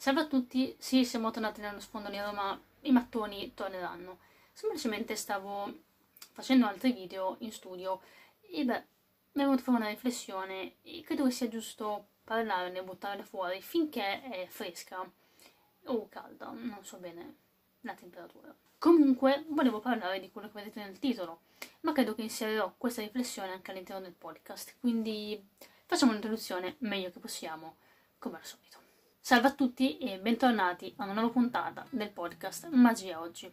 Salve a tutti, sì, siamo tornati nello sfondo nero, ma i mattoni torneranno. Semplicemente stavo facendo altri video in studio e beh, mi è venuta fuori una riflessione e credo che sia giusto parlarne e buttarle fuori finché è fresca o calda, non so bene la temperatura. Comunque, volevo parlare di quello che vedete nel titolo, ma credo che inserirò questa riflessione anche all'interno del podcast, quindi facciamo un'introduzione meglio che possiamo, come al solito. Salve a tutti e bentornati a una nuova puntata del podcast Magia Oggi.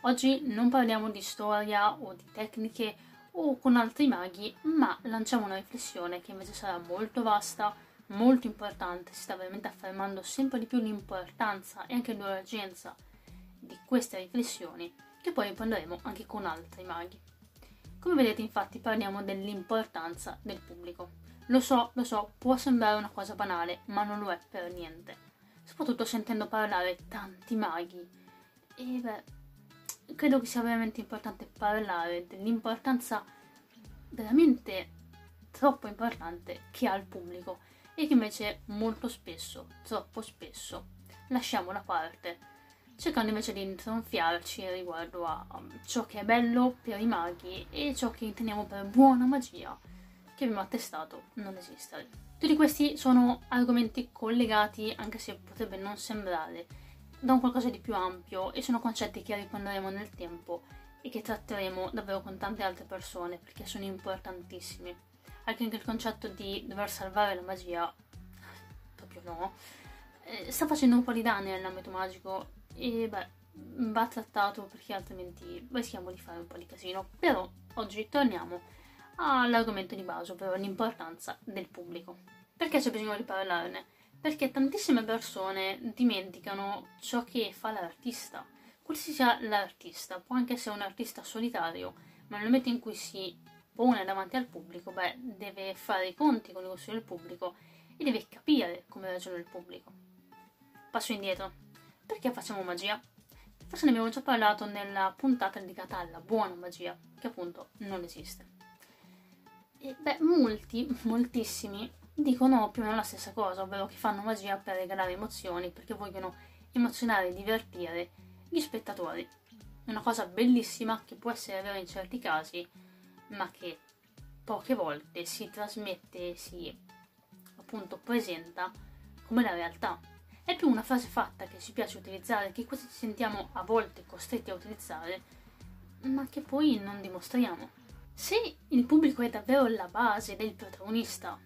Oggi non parliamo di storia o di tecniche o con altri maghi, ma lanciamo una riflessione che invece sarà molto vasta, molto importante, si sta veramente affermando sempre di più l'importanza e anche l'urgenza di queste riflessioni, che poi riprenderemo anche con altri maghi. Come vedete infatti parliamo dell'importanza del pubblico. Lo so, lo so, può sembrare una cosa banale, ma non lo è per niente. Soprattutto sentendo parlare tanti maghi. E beh, credo che sia veramente importante parlare dell'importanza veramente troppo importante che ha il pubblico e che invece molto spesso, troppo spesso, lasciamo da parte, cercando invece di intronfiarci riguardo a ciò che è bello per i maghi e ciò che intendiamo per buona magia che abbiamo attestato non esistere. Tutti questi sono argomenti collegati, anche se potrebbe non sembrare, da un qualcosa di più ampio e sono concetti che riprenderemo nel tempo e che tratteremo davvero con tante altre persone perché sono importantissimi. Anche il concetto di dover salvare la magia, proprio no, eh, sta facendo un po' di danni nell'ambito magico e beh, va trattato perché altrimenti rischiamo di fare un po' di casino. Però oggi torniamo all'argomento di base, ovvero l'importanza del pubblico. Perché c'è bisogno di parlarne? Perché tantissime persone dimenticano ciò che fa l'artista. Qualsiasi sia l'artista, può anche essere un artista solitario, ma nel momento in cui si pone davanti al pubblico, beh, deve fare i conti con i gusti del pubblico e deve capire come ragiona il pubblico. Passo indietro. Perché facciamo magia? Forse ne abbiamo già parlato nella puntata dedicata alla buona magia, che appunto non esiste. E beh, molti, moltissimi, dicono più o meno la stessa cosa, ovvero che fanno magia per regalare emozioni, perché vogliono emozionare e divertire gli spettatori. È una cosa bellissima che può essere vera in certi casi, ma che poche volte si trasmette si appunto presenta come la realtà. È più una frase fatta che ci piace utilizzare, che quasi ci sentiamo a volte costretti a utilizzare, ma che poi non dimostriamo. Se il pubblico è davvero la base del protagonista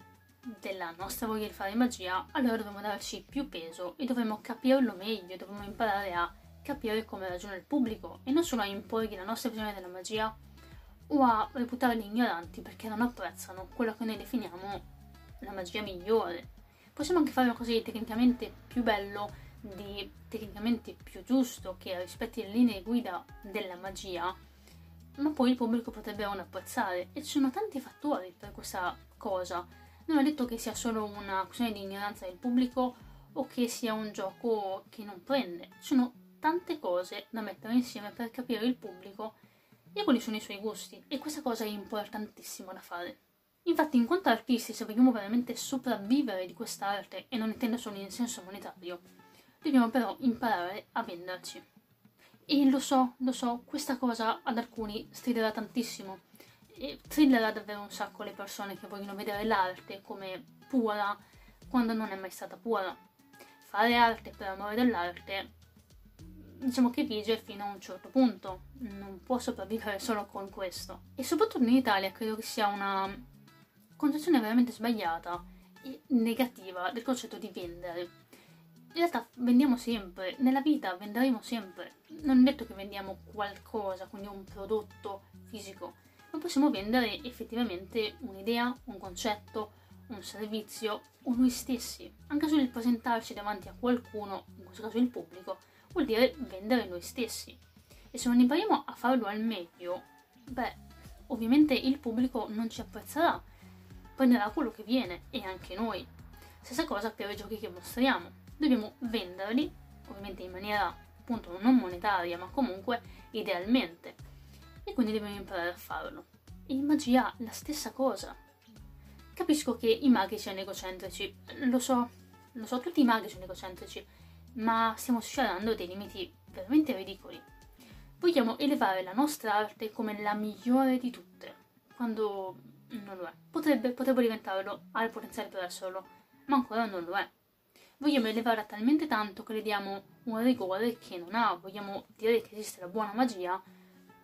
della nostra voglia di fare magia, allora dovremmo darci più peso e dovremmo capirlo meglio, dovremmo imparare a capire come ragiona il pubblico e non solo a imporgli la nostra visione della magia o a reputarli ignoranti perché non apprezzano quello che noi definiamo la magia migliore. Possiamo anche qualcosa di tecnicamente più bello, di tecnicamente più giusto che rispetti le linee guida della magia ma poi il pubblico potrebbe non apprezzare e ci sono tanti fattori per questa cosa. Non è detto che sia solo una questione di ignoranza del pubblico o che sia un gioco che non prende. Ci sono tante cose da mettere insieme per capire il pubblico e quali sono i suoi gusti e questa cosa è importantissima da fare. Infatti, in quanto artisti, se vogliamo veramente sopravvivere di questa arte, e non intendo solo in senso monetario, dobbiamo però imparare a venderci. E lo so, lo so, questa cosa ad alcuni striderà tantissimo. E thrillerà davvero un sacco le persone che vogliono vedere l'arte come pura quando non è mai stata pura. Fare arte per amore dell'arte, diciamo che vige fino a un certo punto. Non può sopravvivere solo con questo. E soprattutto in Italia credo che sia una concezione veramente sbagliata e negativa del concetto di vendere in realtà vendiamo sempre, nella vita venderemo sempre. Non è detto che vendiamo qualcosa, quindi un prodotto fisico, ma possiamo vendere effettivamente un'idea, un concetto, un servizio o noi stessi. Anche solo il presentarci davanti a qualcuno, in questo caso il pubblico, vuol dire vendere noi stessi. E se non impariamo a farlo al meglio, beh, ovviamente il pubblico non ci apprezzerà, prenderà quello che viene e anche noi. Stessa cosa per i giochi che mostriamo dobbiamo venderli, ovviamente in maniera appunto non monetaria, ma comunque idealmente. E quindi dobbiamo imparare a farlo. E in magia la stessa cosa. Capisco che i maghi siano egocentrici, lo so, lo so, tutti i maghi sono egocentrici ma stiamo sciolando dei limiti veramente ridicoli. Vogliamo elevare la nostra arte come la migliore di tutte, quando non lo è. Potrebbe, potrebbe diventarlo, ha il potenziale per esserlo, ma ancora non lo è. Vogliamo elevarla talmente tanto che le diamo un rigore che non ha. Vogliamo dire che esiste la buona magia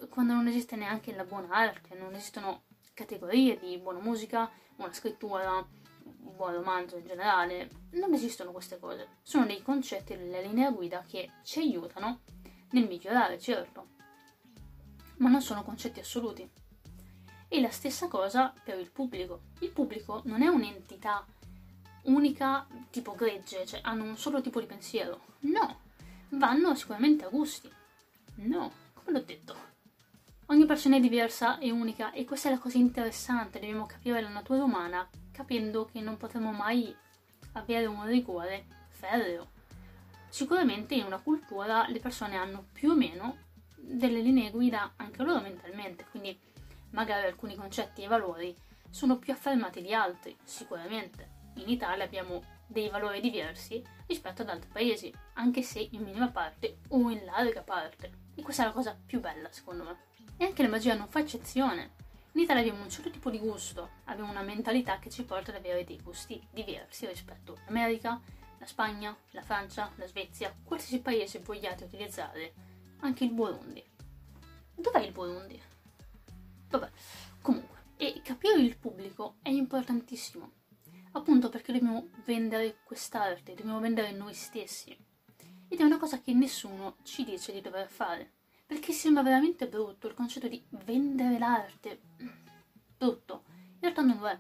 quando non esiste neanche la buona arte, non esistono categorie di buona musica, buona scrittura, buon romanzo in generale. Non esistono queste cose. Sono dei concetti delle linee guida che ci aiutano nel migliorare, certo, ma non sono concetti assoluti. E la stessa cosa per il pubblico. Il pubblico non è un'entità unica tipo gregge, cioè hanno un solo tipo di pensiero. No, vanno sicuramente a gusti. No, come l'ho detto. Ogni persona è diversa e unica e questa è la cosa interessante, dobbiamo capire la natura umana capendo che non potremo mai avere un rigore ferreo. Sicuramente in una cultura le persone hanno più o meno delle linee guida anche loro mentalmente, quindi magari alcuni concetti e valori sono più affermati di altri, sicuramente. In Italia abbiamo dei valori diversi rispetto ad altri paesi, anche se in minima parte o in larga parte. E questa è la cosa più bella, secondo me. E anche la magia non fa eccezione. In Italia abbiamo un certo tipo di gusto, abbiamo una mentalità che ci porta ad avere dei gusti diversi rispetto all'America, la Spagna, la Francia, la Svezia, qualsiasi paese vogliate utilizzare, anche il Burundi. Dov'è il Burundi? Vabbè, comunque, e capire il pubblico è importantissimo, appunto perché dobbiamo vendere quest'arte, dobbiamo vendere noi stessi. Ed è una cosa che nessuno ci dice di dover fare. Perché sembra veramente brutto il concetto di vendere l'arte. Brutto. In realtà non lo è.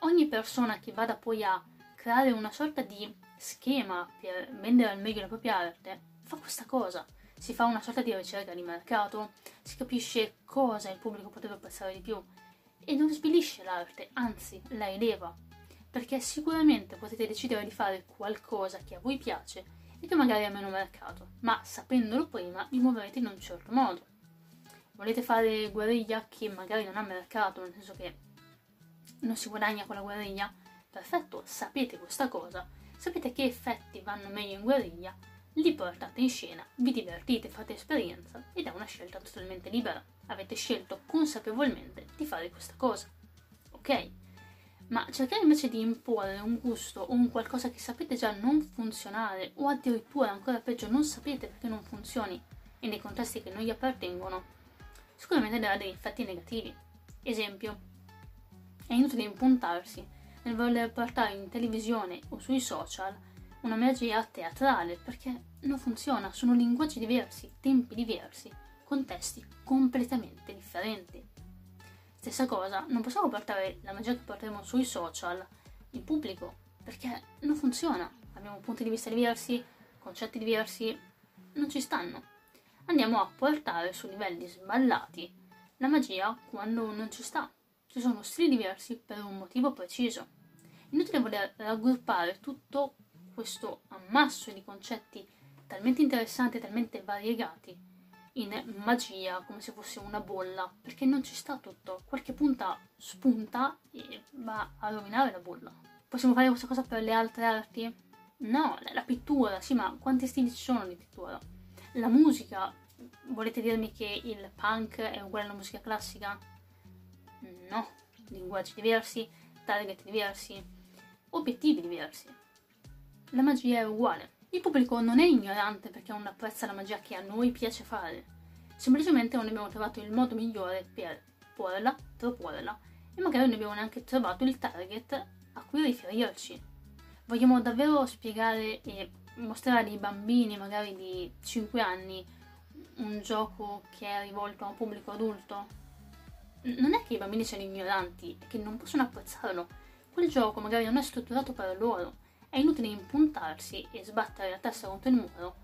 Ogni persona che vada poi a creare una sorta di schema per vendere al meglio la propria arte fa questa cosa. Si fa una sorta di ricerca di mercato, si capisce cosa il pubblico potrebbe apprezzare di più e non sbilisce l'arte, anzi la eleva. Perché sicuramente potete decidere di fare qualcosa che a voi piace e che magari ha meno mercato, ma sapendolo prima vi muoverete in un certo modo. Volete fare guerriglia che magari non ha mercato, nel senso che non si guadagna con la guerriglia? Perfetto, sapete questa cosa, sapete che effetti vanno meglio in guerriglia, li portate in scena, vi divertite, fate esperienza ed è una scelta totalmente libera. Avete scelto consapevolmente di fare questa cosa. Ok? ma cercare invece di imporre un gusto o un qualcosa che sapete già non funzionare o addirittura ancora peggio non sapete perché non funzioni e nei contesti che non gli appartengono, sicuramente darà degli effetti negativi. Esempio, è inutile impuntarsi nel voler portare in televisione o sui social una magia teatrale perché non funziona, sono linguaggi diversi, tempi diversi, contesti completamente differenti. Stessa cosa, non possiamo portare la magia che porteremo sui social in pubblico perché non funziona. Abbiamo punti di vista diversi, concetti diversi, non ci stanno. Andiamo a portare su livelli sballati la magia quando non ci sta. Ci sono stili diversi per un motivo preciso. Inutile voler raggruppare tutto questo ammasso di concetti talmente interessanti talmente variegati in magia come se fosse una bolla, perché non ci sta tutto. Qualche punta spunta e va a rovinare la bolla. Possiamo fare questa cosa per le altre arti? No, la pittura, sì, ma quanti stili ci sono di pittura? La musica, volete dirmi che il punk è uguale alla musica classica? No, linguaggi diversi, target diversi, obiettivi diversi. La magia è uguale. Il pubblico non è ignorante perché non apprezza la magia che a noi piace fare, semplicemente non abbiamo trovato il modo migliore per porla, proporla e magari non abbiamo neanche trovato il target a cui riferirci. Vogliamo davvero spiegare e mostrare ai bambini, magari di 5 anni, un gioco che è rivolto a un pubblico adulto? Non è che i bambini siano ignoranti, è che non possono apprezzarlo. Quel gioco magari non è strutturato per loro è inutile impuntarsi e sbattere la testa contro il muro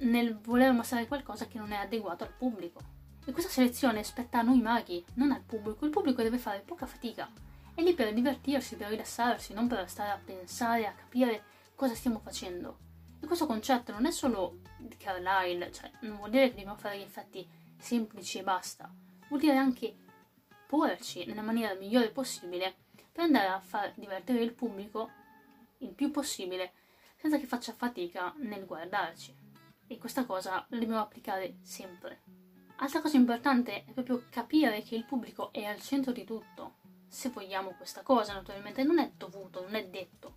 nel voler mostrare qualcosa che non è adeguato al pubblico. E questa selezione spetta a noi maghi, non al pubblico. Il pubblico deve fare poca fatica. È lì per divertirsi, per rilassarsi, non per stare a pensare, a capire cosa stiamo facendo. E questo concetto non è solo di Carlyle, cioè non vuol dire che dobbiamo fare gli effetti semplici e basta. Vuol dire anche porci nella maniera migliore possibile per andare a far divertire il pubblico il più possibile senza che faccia fatica nel guardarci. E questa cosa la dobbiamo applicare sempre. Altra cosa importante è proprio capire che il pubblico è al centro di tutto. Se vogliamo questa cosa, naturalmente non è dovuto, non è detto.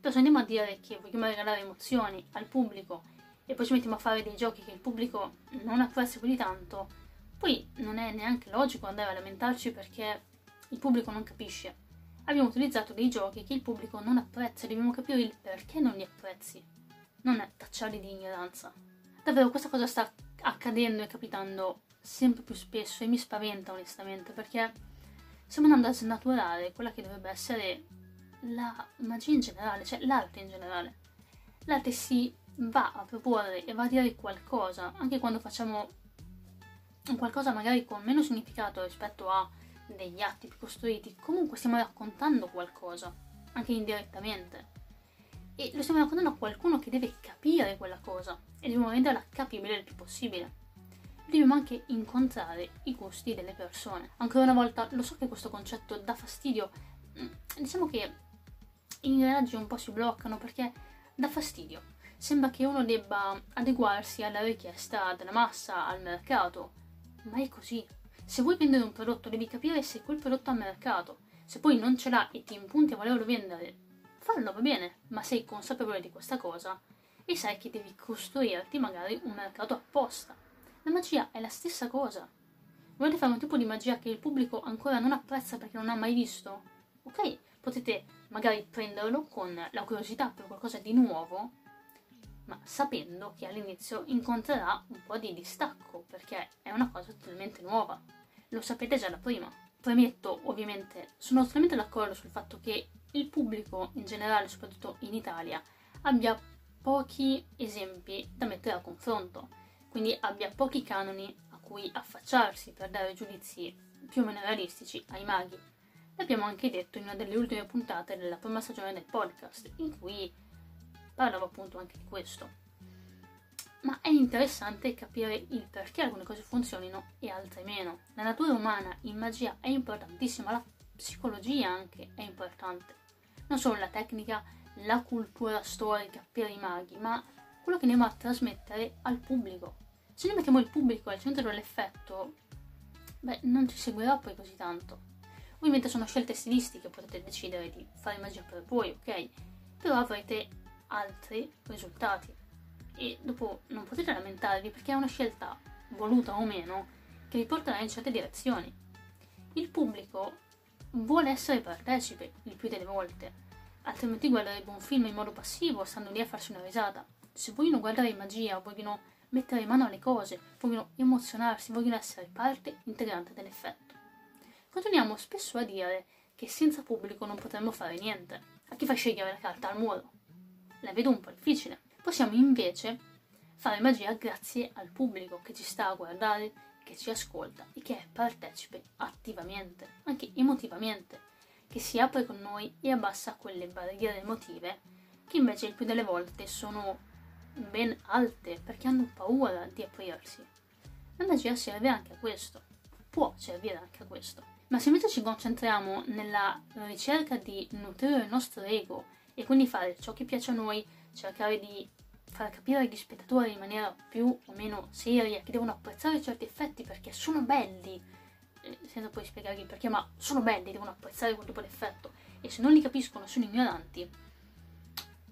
Però se andiamo a dire che vogliamo regalare emozioni al pubblico e poi ci mettiamo a fare dei giochi che il pubblico non apprezza più di tanto, poi non è neanche logico andare a lamentarci perché il pubblico non capisce. Abbiamo utilizzato dei giochi che il pubblico non apprezza e dobbiamo capire il perché non li apprezzi. Non tacciarli di ignoranza. Davvero questa cosa sta accadendo e capitando sempre più spesso e mi spaventa onestamente perché stiamo andando a snaturare quella che dovrebbe essere la magia in generale, cioè l'arte in generale. L'arte si va a proporre e va a dire qualcosa, anche quando facciamo qualcosa magari con meno significato rispetto a degli atti più costruiti, comunque stiamo raccontando qualcosa, anche indirettamente. E lo stiamo raccontando a qualcuno che deve capire quella cosa e dobbiamo renderla capibile il più possibile. Dobbiamo anche incontrare i gusti delle persone. Ancora una volta, lo so che questo concetto dà fastidio, mm, diciamo che i ingranaggi un po' si bloccano perché dà fastidio. Sembra che uno debba adeguarsi alla richiesta della massa, al mercato, ma è così. Se vuoi vendere un prodotto devi capire se quel prodotto ha mercato. Se poi non ce l'ha e ti impunti a volerlo vendere, fallo va bene, ma sei consapevole di questa cosa e sai che devi costruirti magari un mercato apposta. La magia è la stessa cosa. Volete fare un tipo di magia che il pubblico ancora non apprezza perché non ha mai visto? Ok, potete magari prenderlo con la curiosità per qualcosa di nuovo, ma sapendo che all'inizio incontrerà un po' di distacco perché è una cosa totalmente nuova. Lo sapete già da prima. Premetto, ovviamente, sono totalmente d'accordo sul fatto che il pubblico in generale, soprattutto in Italia, abbia pochi esempi da mettere a confronto, quindi abbia pochi canoni a cui affacciarsi per dare giudizi più o meno realistici ai maghi. L'abbiamo anche detto in una delle ultime puntate della prima stagione del podcast, in cui parlavo appunto anche di questo. Ma è interessante capire il perché alcune cose funzionino e altre meno. La natura umana in magia è importantissima, la psicologia anche è importante. Non solo la tecnica, la cultura storica per i maghi, ma quello che andiamo a trasmettere al pubblico. Se noi mettiamo il pubblico al centro dell'effetto, beh, non ci seguirà poi così tanto. Ovviamente sono scelte stilistiche, potete decidere di fare magia per voi, ok? Però avrete altri risultati. E dopo non potete lamentarvi perché è una scelta, voluta o meno, che vi porterà in certe direzioni. Il pubblico vuole essere partecipe il più delle volte, altrimenti guarderebbe un film in modo passivo, stando lì a farsi una risata. Se vogliono guardare magia, vogliono mettere mano alle cose, vogliono emozionarsi, vogliono essere parte integrante dell'effetto. Continuiamo spesso a dire che senza pubblico non potremmo fare niente. A chi fa scegliere la carta al muro? La vedo un po' difficile. Possiamo invece fare magia grazie al pubblico che ci sta a guardare, che ci ascolta e che partecipe attivamente, anche emotivamente, che si apre con noi e abbassa quelle barriere emotive che invece il più delle volte sono ben alte perché hanno paura di aprirsi. La magia serve anche a questo, può servire anche a questo. Ma se invece ci concentriamo nella ricerca di nutrire il nostro ego e quindi fare ciò che piace a noi, cercare di far capire agli spettatori in maniera più o meno seria che devono apprezzare certi effetti perché sono belli, eh, senza poi spiegargli perché, ma sono belli, devono apprezzare quel tipo di effetto e se non li capiscono sono ignoranti,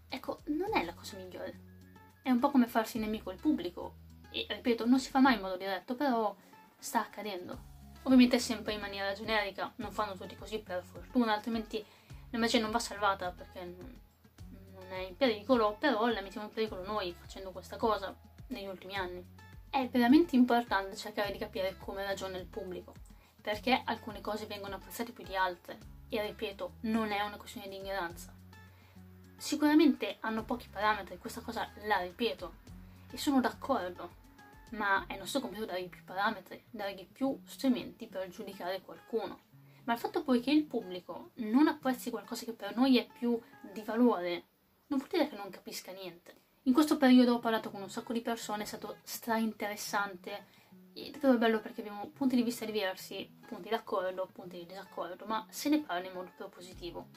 ecco, non è la cosa migliore. È un po' come farsi nemico il pubblico e ripeto, non si fa mai in modo diretto, però sta accadendo. Ovviamente sempre in maniera generica, non fanno tutti così per fortuna, altrimenti magia non va salvata perché non è in pericolo, però la mettiamo in pericolo noi facendo questa cosa negli ultimi anni. È veramente importante cercare di capire come ragiona il pubblico, perché alcune cose vengono apprezzate più di altre, e ripeto, non è una questione di ignoranza. Sicuramente hanno pochi parametri, questa cosa la ripeto, e sono d'accordo, ma è nostro compito dargli più parametri, dargli più strumenti per giudicare qualcuno. Ma il fatto poi che il pubblico non apprezzi qualcosa che per noi è più di valore, non vuol dire che non capisca niente. In questo periodo ho parlato con un sacco di persone, è stato stra interessante e davvero bello perché abbiamo punti di vista diversi, punti d'accordo, punti di disaccordo, ma se ne parla in modo propositivo.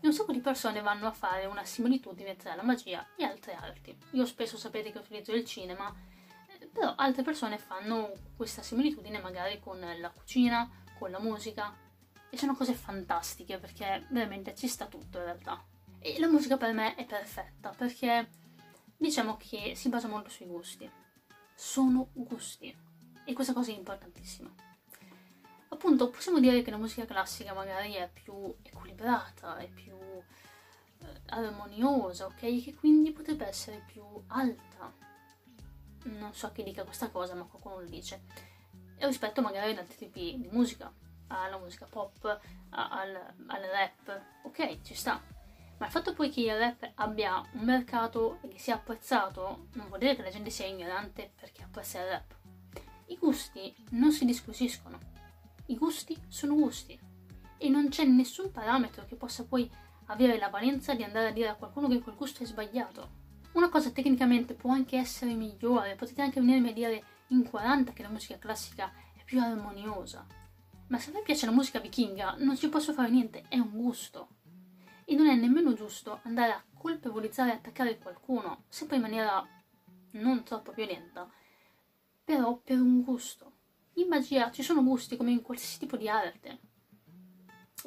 e un sacco di persone vanno a fare una similitudine tra la magia e altre arti. Io spesso sapete che utilizzo il cinema, eh, però altre persone fanno questa similitudine magari con la cucina, con la musica, e sono cose fantastiche perché veramente ci sta tutto in realtà. E la musica per me è perfetta perché diciamo che si basa molto sui gusti. Sono gusti e questa cosa è importantissima. Appunto, possiamo dire che la musica classica magari è più equilibrata, è più eh, armoniosa, ok? Che quindi potrebbe essere più alta. Non so chi dica questa cosa, ma qualcuno lo dice. E rispetto magari ad altri tipi di musica alla musica pop, al, al rap, ok, ci sta. Ma il fatto poi che il rap abbia un mercato e che sia apprezzato non vuol dire che la gente sia ignorante perché apprezza il rap. I gusti non si disquisiscono. I gusti sono gusti. E non c'è nessun parametro che possa poi avere la valenza di andare a dire a qualcuno che quel gusto è sbagliato. Una cosa tecnicamente può anche essere migliore, potete anche venirmi a dire in 40 che la musica classica è più armoniosa. Ma se a me piace la musica vichinga, non ci posso fare niente, è un gusto. E non è nemmeno giusto andare a colpevolizzare e attaccare qualcuno, sempre in maniera non troppo violenta, però per un gusto. In magia ci sono gusti come in qualsiasi tipo di arte.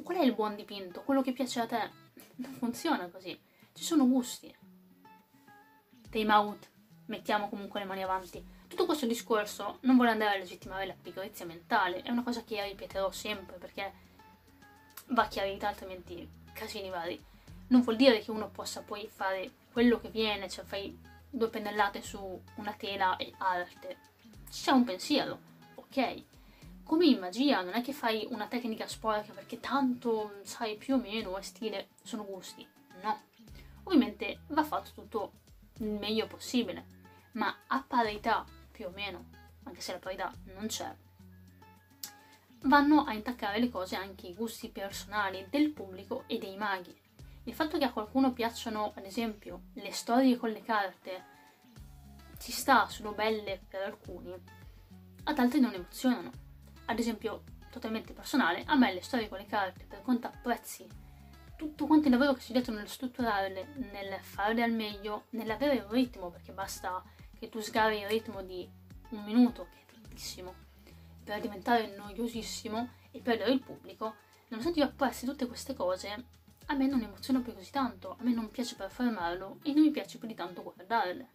Qual è il buon dipinto? Quello che piace a te? Non funziona così. Ci sono gusti. Time out. Mettiamo comunque le mani avanti. Tutto questo discorso non vuole andare a legittimare la pigrizia mentale, è una cosa che ripeterò sempre perché va chiarita, altrimenti casini vari. Non vuol dire che uno possa poi fare quello che viene, cioè fai due pennellate su una tela e arte. C'è un pensiero, ok? Come in magia, non è che fai una tecnica sporca perché tanto sai più o meno è stile, sono gusti. No. Ovviamente va fatto tutto il meglio possibile, ma a parità più o meno, anche se la parità non c'è, vanno a intaccare le cose anche i gusti personali del pubblico e dei maghi. Il fatto che a qualcuno piacciono, ad esempio, le storie con le carte, ci sta, sono belle per alcuni, ad altri non emozionano. Ad esempio, totalmente personale, a me le storie con le carte, per quanto apprezzi tutto quanto il lavoro che si è detto nel strutturarle, nel farle al meglio, nell'avere un ritmo, perché basta che tu sgavi il ritmo di un minuto, che è tantissimo, per diventare noiosissimo e perdere il pubblico, nonostante io apprezzi tutte queste cose, a me non emoziona più così tanto, a me non piace performarlo e non mi piace più di tanto guardarle.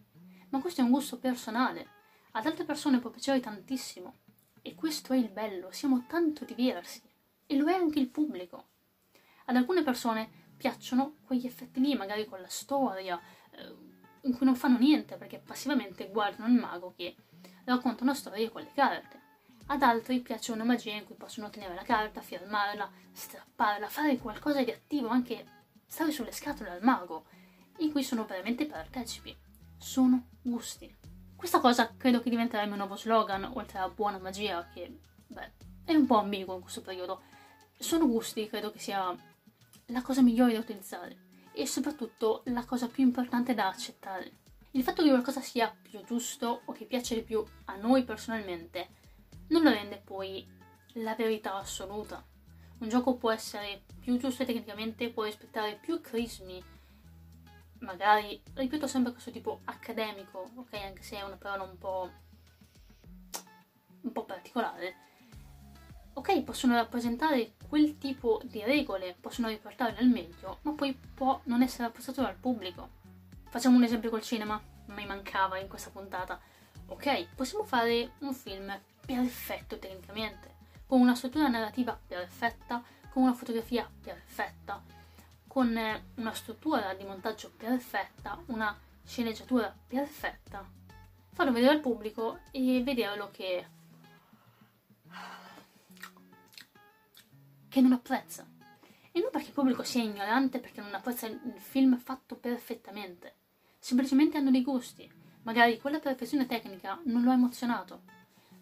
Ma questo è un gusto personale, ad altre persone può piacere tantissimo e questo è il bello, siamo tanto diversi e lo è anche il pubblico. Ad alcune persone piacciono quegli effetti lì, magari con la storia, in cui non fanno niente perché passivamente guardano il mago che racconta una storia con le carte. Ad altri piace una magia in cui possono tenere la carta, firmarla, strapparla, fare qualcosa di attivo, anche stare sulle scatole al mago, in cui sono veramente partecipi. Sono gusti. Questa cosa credo che diventerà il mio nuovo slogan, oltre a buona magia, che beh, è un po' ambiguo in questo periodo. Sono gusti, credo che sia la cosa migliore da utilizzare e soprattutto la cosa più importante da accettare. Il fatto che qualcosa sia più giusto o che piace di più a noi personalmente non lo rende poi la verità assoluta. Un gioco può essere più giusto tecnicamente, può rispettare più crismi, magari, ripeto sempre questo tipo accademico, ok, anche se è una parola un po', un po' particolare, ok, possono rappresentare quel tipo di regole, possono riportarle al meglio, ma poi può non essere apprezzato dal pubblico. Facciamo un esempio col cinema, mi mancava in questa puntata. Ok, possiamo fare un film perfetto tecnicamente, con una struttura narrativa perfetta, con una fotografia perfetta, con una struttura di montaggio perfetta, una sceneggiatura perfetta. Farlo vedere al pubblico e vederlo che che non apprezza. E non perché il pubblico sia ignorante perché non apprezza il film fatto perfettamente. Semplicemente hanno dei gusti. Magari quella perfezione tecnica non lo ha emozionato.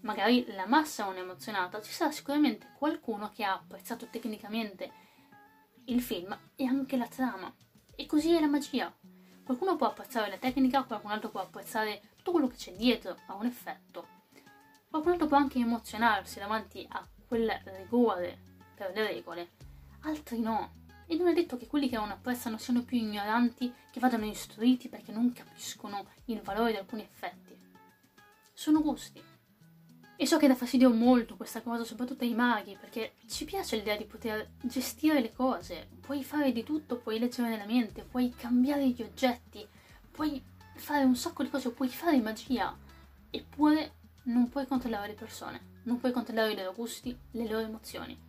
Magari la massa non è emozionata. Ci sarà sicuramente qualcuno che ha apprezzato tecnicamente il film e anche la trama. E così è la magia. Qualcuno può apprezzare la tecnica, qualcun altro può apprezzare tutto quello che c'è dietro a un effetto. Qualcun altro può anche emozionarsi davanti a quel rigore per le regole, altri no. E non è detto che quelli che non apprezzano siano più ignoranti, che vadano istruiti perché non capiscono il valore di alcuni effetti. Sono gusti. E so che dà fastidio molto questa cosa, soprattutto ai maghi, perché ci piace l'idea di poter gestire le cose. Puoi fare di tutto, puoi leggere nella mente, puoi cambiare gli oggetti, puoi fare un sacco di cose, puoi fare magia. Eppure non puoi controllare le persone, non puoi controllare i loro gusti, le loro emozioni.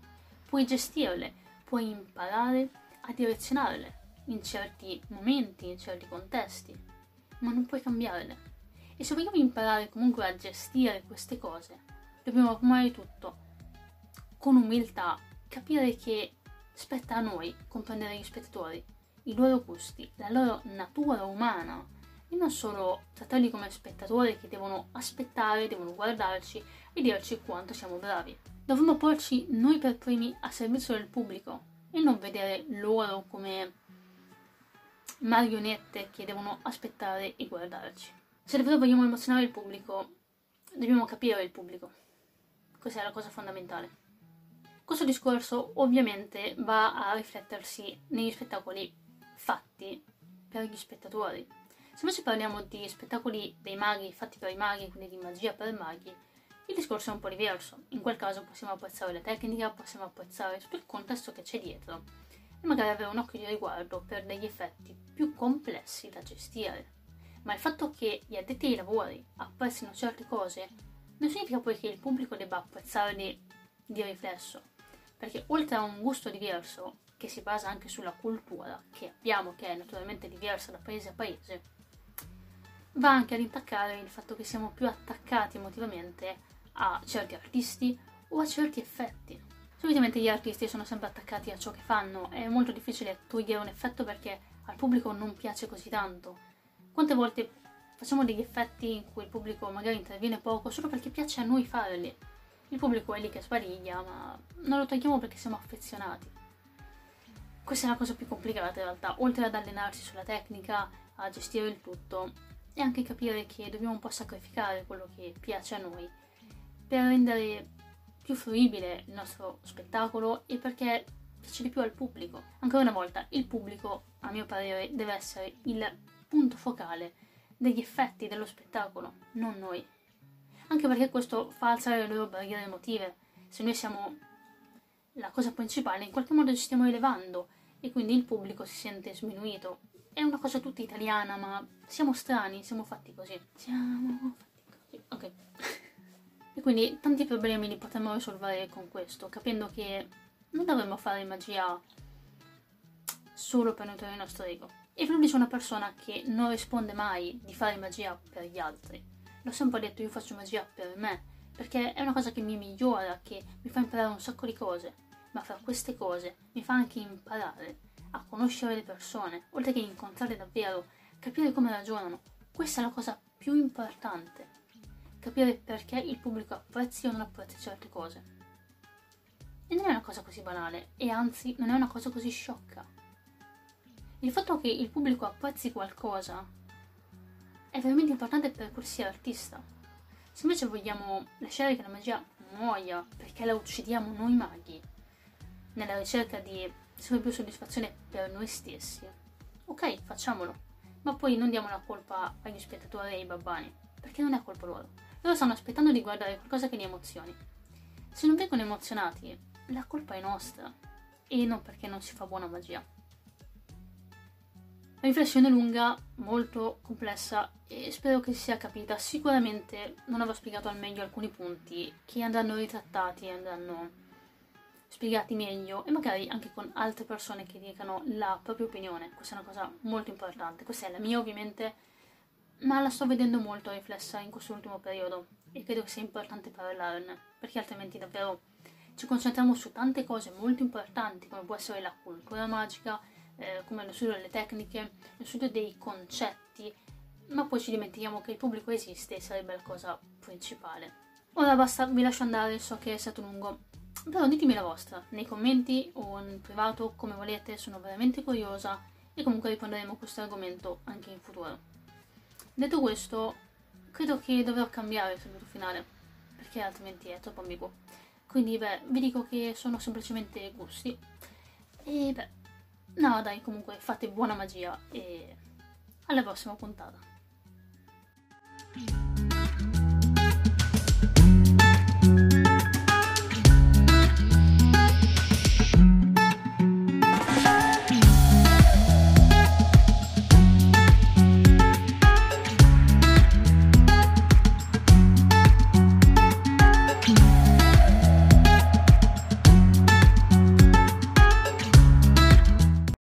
Puoi gestirle, puoi imparare a direzionarle in certi momenti, in certi contesti, ma non puoi cambiarle. E se vogliamo imparare comunque a gestire queste cose, dobbiamo prima di tutto, con umiltà, capire che spetta a noi comprendere gli spettatori, i loro gusti, la loro natura umana e non solo trattarli come spettatori che devono aspettare, devono guardarci e dirci quanto siamo bravi. Dovremmo porci noi per primi a servizio del pubblico e non vedere loro come marionette che devono aspettare e guardarci. Se davvero vogliamo emozionare il pubblico, dobbiamo capire il pubblico. Questa è la cosa fondamentale. Questo discorso ovviamente va a riflettersi negli spettacoli fatti per gli spettatori. Se invece parliamo di spettacoli dei maghi fatti per i maghi, quindi di magia per maghi, il discorso è un po' diverso. In quel caso possiamo apprezzare la tecnica, possiamo apprezzare tutto il contesto che c'è dietro. E magari avere un occhio di riguardo per degli effetti più complessi da gestire. Ma il fatto che gli addetti ai lavori apprezzino certe cose non significa poi che il pubblico debba apprezzarli di riflesso, perché oltre a un gusto diverso, che si basa anche sulla cultura che abbiamo, che è naturalmente diversa da paese a paese, va anche ad intaccare il fatto che siamo più attaccati emotivamente a certi artisti o a certi effetti. Solitamente gli artisti sono sempre attaccati a ciò che fanno, è molto difficile togliere un effetto perché al pubblico non piace così tanto quante volte facciamo degli effetti in cui il pubblico magari interviene poco solo perché piace a noi farli? Il pubblico è lì che sbadiglia, ma non lo togliamo perché siamo affezionati. Questa è la cosa più complicata in realtà, oltre ad allenarsi sulla tecnica, a gestire il tutto, e anche capire che dobbiamo un po' sacrificare quello che piace a noi per rendere più fruibile il nostro spettacolo e perché piace di più al pubblico. Ancora una volta, il pubblico, a mio parere, deve essere il punto focale degli effetti dello spettacolo, non noi. Anche perché questo fa alzare le loro barriere emotive. Se noi siamo la cosa principale, in qualche modo ci stiamo elevando e quindi il pubblico si sente sminuito. È una cosa tutta italiana, ma siamo strani, siamo fatti così. Siamo fatti così. Ok. E quindi tanti problemi li potremmo risolvere con questo, capendo che non dovremmo fare magia solo per nutrire il nostro ego. E Flubis è una persona che non risponde mai di fare magia per gli altri. L'ho sempre detto, io faccio magia per me, perché è una cosa che mi migliora, che mi fa imparare un sacco di cose, ma fra queste cose mi fa anche imparare a conoscere le persone, oltre che incontrarle davvero, capire come ragionano. Questa è la cosa più importante, capire perché il pubblico apprezzi o non apprezzi certe cose. E non è una cosa così banale, e anzi non è una cosa così sciocca. Il fatto che il pubblico apprezzi qualcosa è veramente importante per qualsiasi artista. Se invece vogliamo lasciare che la magia muoia perché la uccidiamo noi maghi, nella ricerca di sempre più soddisfazione per noi stessi, ok, facciamolo, ma poi non diamo la colpa agli spettatori e ai babbani, perché non è colpa loro. Loro stanno aspettando di guardare qualcosa che li emozioni. Se non vengono emozionati, la colpa è nostra e non perché non si fa buona magia. Riflessione lunga, molto complessa e spero che sia capita. Sicuramente non avrò spiegato al meglio alcuni punti che andranno ritrattati e andranno spiegati meglio e magari anche con altre persone che dicano la propria opinione. Questa è una cosa molto importante. Questa è la mia ovviamente, ma la sto vedendo molto riflessa in quest'ultimo periodo e credo che sia importante parlarne perché altrimenti davvero ci concentriamo su tante cose molto importanti come può essere la cultura magica, eh, come lo studio delle tecniche, lo studio dei concetti, ma poi ci dimentichiamo che il pubblico esiste e sarebbe la cosa principale. Ora basta, vi lascio andare, so che è stato lungo, però ditemi la vostra, nei commenti o in privato, come volete, sono veramente curiosa e comunque riprenderemo questo argomento anche in futuro. Detto questo, credo che dovrò cambiare il saluto finale, perché altrimenti è troppo ambiguo. Quindi, beh, vi dico che sono semplicemente gusti. E beh, no dai, comunque fate buona magia e alla prossima puntata.